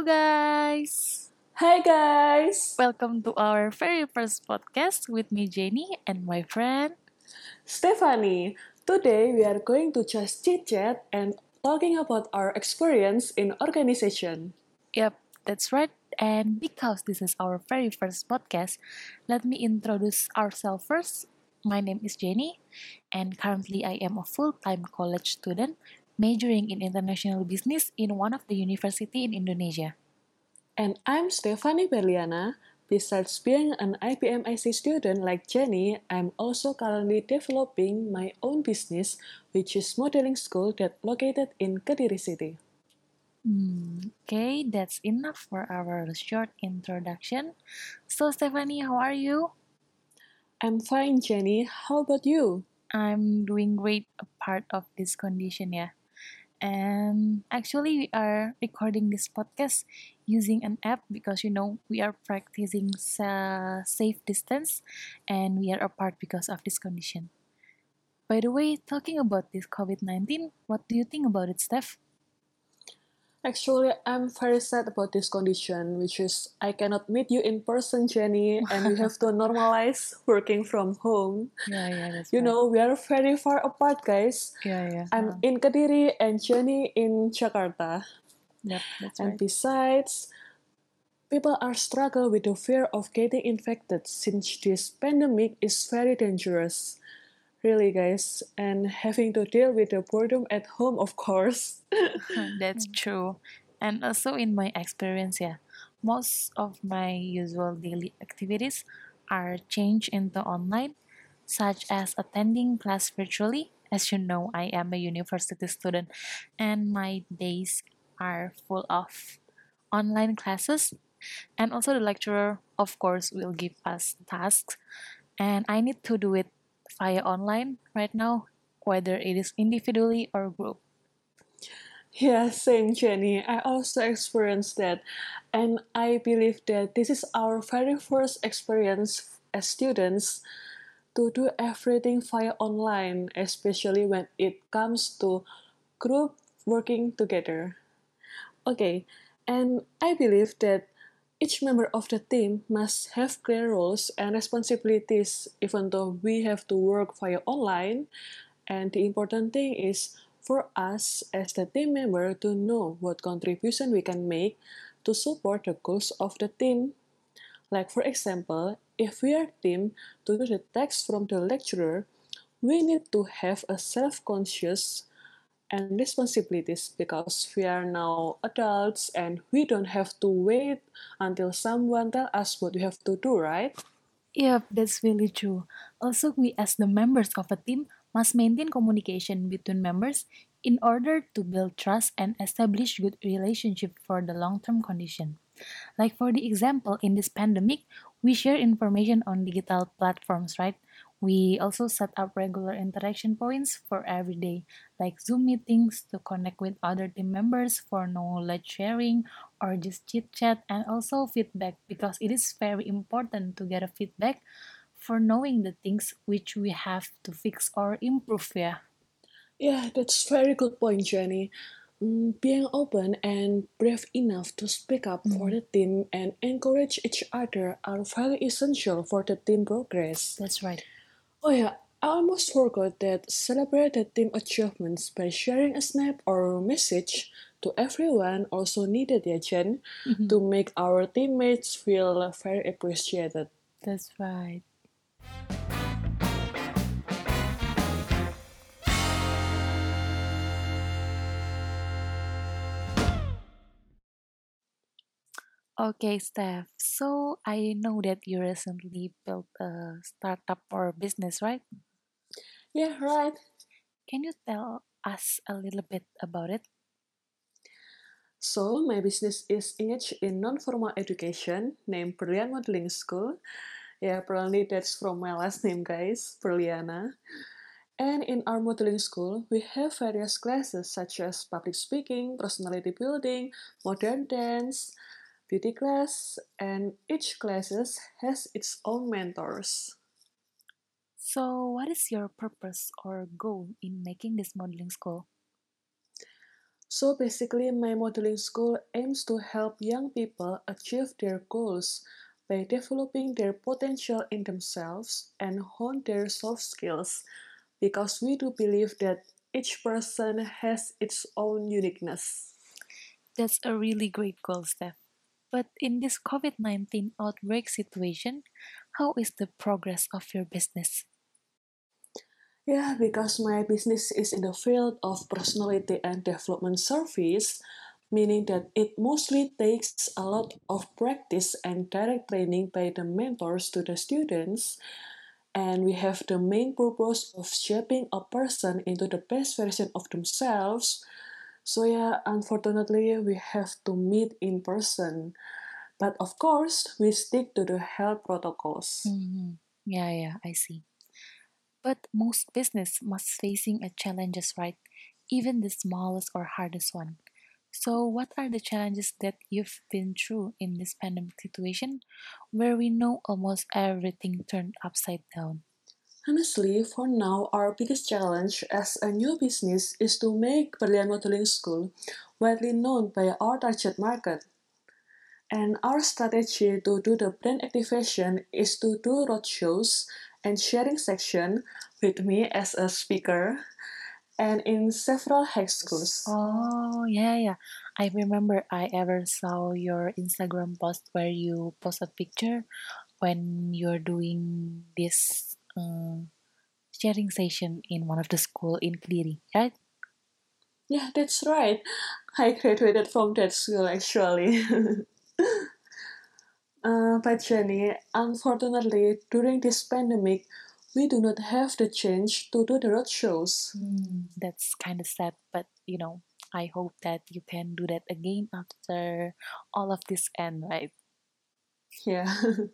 Hello, guys! Hi guys! Welcome to our very first podcast with me, Jenny, and my friend. Stephanie. Today we are going to just chit chat and talking about our experience in organization. Yep, that's right. And because this is our very first podcast, let me introduce ourselves first. My name is Jenny, and currently I am a full time college student majoring in international business in one of the university in Indonesia. And I'm Stephanie Berliana. Besides being an IBM IC student like Jenny, I'm also currently developing my own business, which is modeling school that located in Kediri City. Hmm, okay, that's enough for our short introduction. So, Stephanie, how are you? I'm fine, Jenny. How about you? I'm doing great a part of this condition, yeah. And actually, we are recording this podcast using an app because you know we are practicing sa- safe distance and we are apart because of this condition. By the way, talking about this COVID 19, what do you think about it, Steph? Actually, I'm very sad about this condition, which is I cannot meet you in person, Jenny, and we have to normalize working from home. Yeah, yeah, that's You right. know, we are very far apart, guys. Yeah, yeah. I'm uh, in Kediri and Jenny in Jakarta. yep, that's And right. besides, people are struggle with the fear of getting infected since this pandemic is very dangerous. Really, guys, and having to deal with the boredom at home, of course. That's mm. true. And also in my experience, yeah, most of my usual daily activities are changed into online, such as attending class virtually. As you know, I am a university student and my days are full of online classes. And also the lecturer, of course, will give us tasks and I need to do it via online right now, whether it is individually or group. Yeah, same, Jenny. I also experienced that, and I believe that this is our very first experience as students to do everything via online, especially when it comes to group working together. Okay, and I believe that each member of the team must have clear roles and responsibilities, even though we have to work via online. And the important thing is for us as the team member to know what contribution we can make to support the goals of the team. Like for example, if we are team to do the text from the lecturer, we need to have a self-conscious and responsibilities because we are now adults and we don't have to wait until someone tell us what we have to do, right? Yep, that's really true. Also, we as the members of a team must maintain communication between members in order to build trust and establish good relationship for the long-term condition. Like for the example in this pandemic, we share information on digital platforms, right? We also set up regular interaction points for every day, like Zoom meetings to connect with other team members for knowledge sharing or just chit chat and also feedback because it is very important to get a feedback for knowing the things which we have to fix or improve yeah Yeah, that's very good point, Jenny. Mm, being open and brave enough to speak up for the team and encourage each other are very essential for the team progress. that's right Oh yeah, I almost forgot that celebrate the team achievements by sharing a snap or message to everyone also needed, yeah, Jen, mm-hmm. to make our teammates feel very appreciated. that's right Okay, Steph. So I know that you recently built a startup or business, right? Yeah, right. Can you tell us a little bit about it? So, my business is engaged in non-formal education named Berlian Modeling School. Yeah, probably that's from my last name, guys, Berliana. And in our modeling school, we have various classes such as public speaking, personality building, modern dance, beauty class, and each classes has its own mentors. So, what is your purpose or goal in making this modeling school? So basically, my modeling school aims to help young people achieve their goals by developing their potential in themselves and hone their soft skills because we do believe that each person has its own uniqueness. That's a really great goal, Steph. But in this COVID 19 outbreak situation, how is the progress of your business? Yeah, because my business is in the field of personality and development service, meaning that it mostly takes a lot of practice and direct training by the mentors to the students. And we have the main purpose of shaping a person into the best version of themselves. So, yeah, unfortunately, we have to meet in person. But of course, we stick to the health protocols. Mhm. Yeah, yeah, I see. But most business must facing a challenges, right? Even the smallest or hardest one. So, what are the challenges that you've been through in this pandemic situation, where we know almost everything turned upside down? Honestly, for now, our biggest challenge as a new business is to make Berlian Modeling School widely known by our target market. And our strategy to do the brand activation is to do roadshows and sharing section with me as a speaker and in several high schools. Oh, yeah, yeah. I remember I ever saw your Instagram post where you post a picture when you're doing this uh, sharing session in one of the school in Kediri, right? Yeah, that's right. I graduated from that school actually. uh, but Jenny, unfortunately, during this pandemic, we do not have the chance to do the roadshows. Mm, that's kind of sad, but you know, I hope that you can do that again after all of this end, right? Yeah.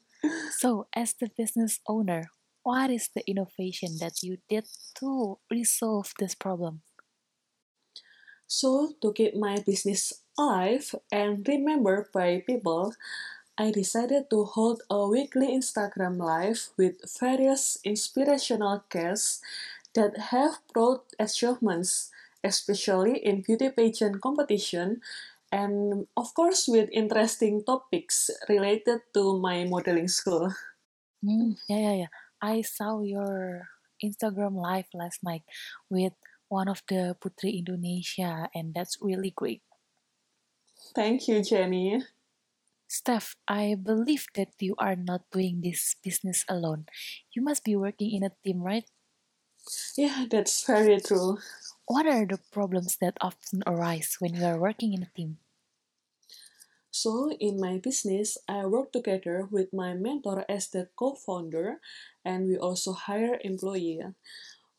So, as the business owner, what is the innovation that you did to resolve this problem? so, to keep my business alive and remembered by people, I decided to hold a weekly Instagram live with various inspirational guests that have proud achievements, especially in beauty pageant competition, and of course with interesting topics related to my modeling school. Mm, yeah, yeah, yeah. I saw your Instagram live last night with one of the Putri Indonesia, and that's really great. Thank you, Jenny. Steph, I believe that you are not doing this business alone. You must be working in a team, right? Yeah, that's very true. What are the problems that often arise when you are working in a team? So, in my business, I work together with my mentor as the co-founder, and we also hire employee.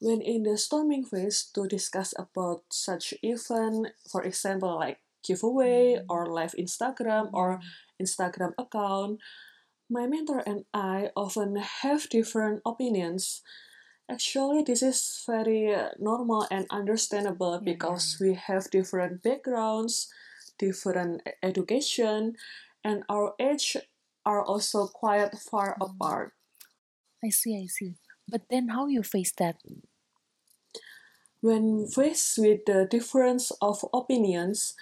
When in the storming phase to discuss about such event, for example, like giveaway mm-hmm. or live Instagram or mm-hmm. Instagram account, my mentor and I often have different opinions. Actually, this is very normal and understandable because we have different backgrounds, different education, and our age are also quite far Mm. apart. I see, I see. But then how you face that? When faced with the difference of opinions,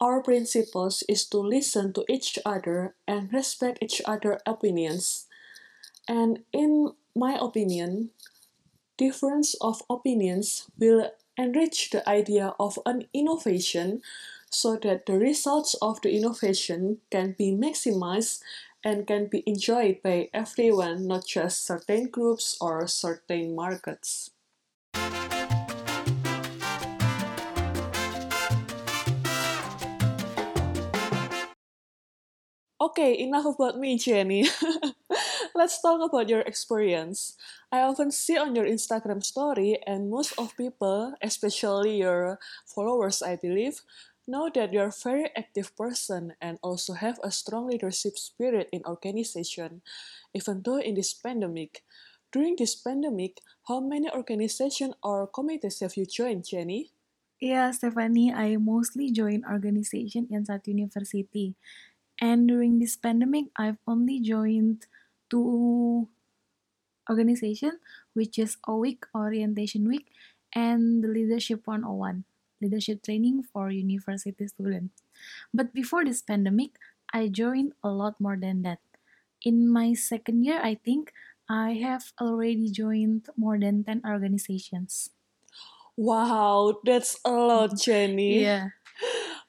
our principles is to listen to each other and respect each other opinions. And in my opinion, difference of opinions will enrich the idea of an innovation so that the results of the innovation can be maximized and can be enjoyed by everyone, not just certain groups or certain markets. Okay, enough about me, Jenny. Let's talk about your experience. I often see on your Instagram story, and most of people, especially your followers, I believe, know that you're a very active person and also have a strong leadership spirit in organization, even though in this pandemic. During this pandemic, how many organizations or committees have you joined, Jenny? Yeah, Stephanie, I mostly join organization inside university. And during this pandemic, I've only joined two organization, which is week orientation week and the leadership 101. Leadership training for university students. But before this pandemic, I joined a lot more than that. In my second year, I think I have already joined more than 10 organizations. Wow, that's a lot, mm. Jenny. Yeah.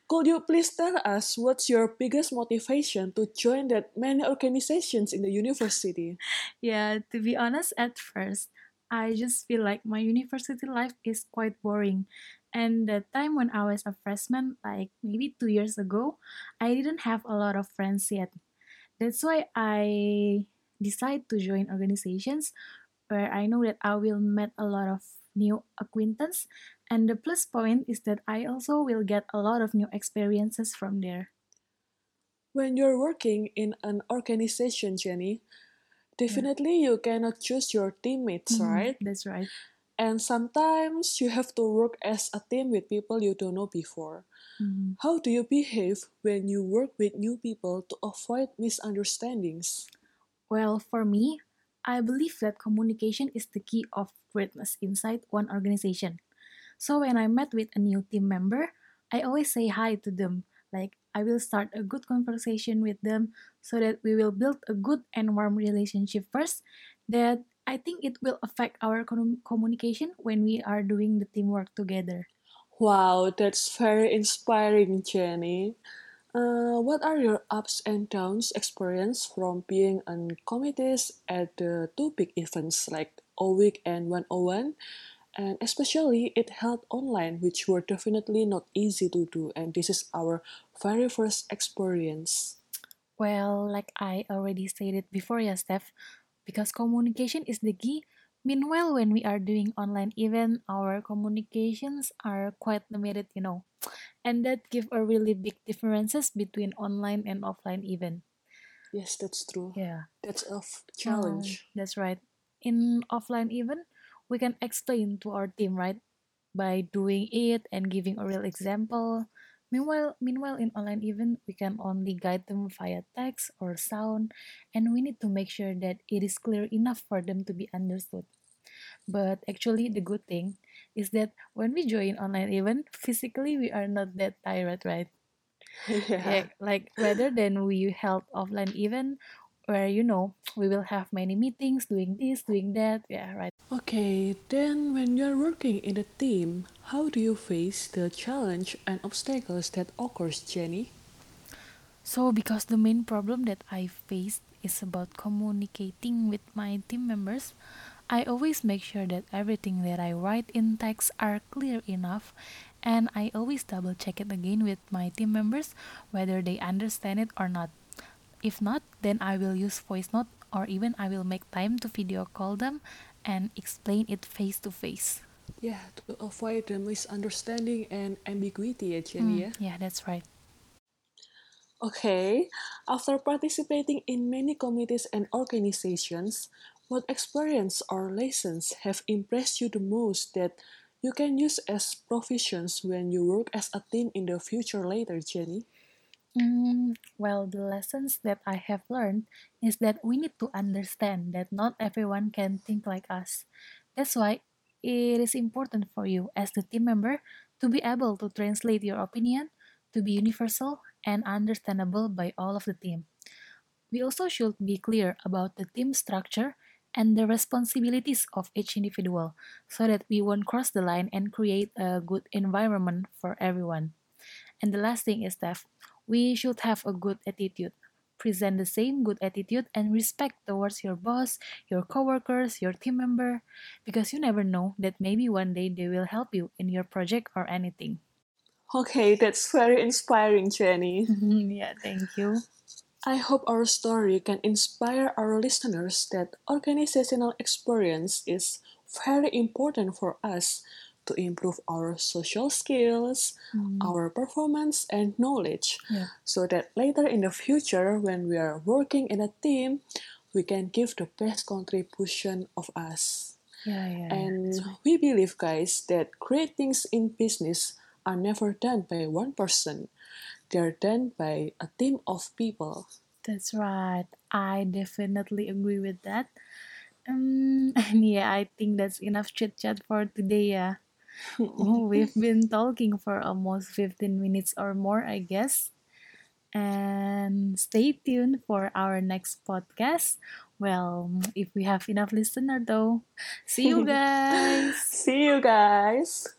Could you please tell us what's your biggest motivation to join that many organizations in the university? Yeah, to be honest, at first, I just feel like my university life is quite boring. And the time when I was a freshman, like maybe two years ago, I didn't have a lot of friends yet. That's why I decided to join organizations where I know that I will meet a lot of new acquaintance. And the plus point is that I also will get a lot of new experiences from there. When you're working in an organization, Jenny, definitely you cannot choose your teammates, Mhm, right? That's right. And sometimes you have to work as a team with people you don't know before. Mhm. How do you behave when you work with new people to avoid misunderstandings? Well, for me, I believe that communication is the key of greatness inside one organization. So when I met with a new team member, I always say hi to them. Like I will start a good conversation with them so that we will build a good and warm relationship first that I think it will affect our com- communication when we are doing the teamwork together. Wow, that's very inspiring, Jenny. Uh, what are your ups and downs experience from being on committees at the two big events like OWIC and 101? And especially it held online, which were definitely not easy to do, and this is our very first experience. Well, like I already stated before, yeah, Steph, because communication is the key. Meanwhile, when we are doing online event, our communications are quite limited, you know, and that give a really big differences between online and offline event. Yes, that's true. Yeah, That's a f- um, challenge. that's right. In offline event, we can explain to our team, right, by doing it and giving a real example. Meanwhile, meanwhile in online event, we can only guide them via text or sound, and we need to make sure that it is clear enough for them to be understood. But actually, the good thing is that when we join online event, physically we are not that tired, right? yeah. Yeah, like rather than we held offline event where you know we will have many meetings doing this, doing that. Yeah, right. Okay, then when you're working in a team, how do you face the challenge and obstacles that occurs, Jenny? So, because the main problem that I faced is about communicating with my team members, I always make sure that everything that I write in text are clear enough and I always double check it again with my team members whether they understand it or not. If not, then I will use voice note or even I will make time to video call them and explain it face to face. Yeah, to avoid the misunderstanding and ambiguity, ya, Jenny. Mm, yeah, that's right. Okay, after participating in many committees and organizations, what experience or lessons have impressed you the most that you can use as provisions when you work as a team in the future later, Jenny? Mm, well, the lessons that I have learned is that we need to understand that not everyone can think like us. That's why it is important for you as the team member to be able to translate your opinion to be universal and understandable by all of the team. We also should be clear about the team structure and the responsibilities of each individual so that we won't cross the line and create a good environment for everyone. And the last thing is that we should have a good attitude. Present the same good attitude and respect towards your boss, your coworkers, your team member, because you never know that maybe one day they will help you in your project or anything. Okay, that's very inspiring, Jenny. yeah, thank you. I hope our story can inspire our listeners that organizational experience is very important for us to improve our social skills, Mm, our performance, and knowledge, yeah. so that later in the future, when we are working in a team, we can give the best contribution of us. Yeah, yeah. And we believe, guys, that great things in business are never done by one person. They're done by a team of people. That's right. I definitely agree with that. Um, and yeah, I think that's enough chit chat for today. Yeah. Oh, we've been talking for almost 15 minutes or more, I guess. And stay tuned for our next podcast. Well, if we have enough listener though. See you guys. See you guys.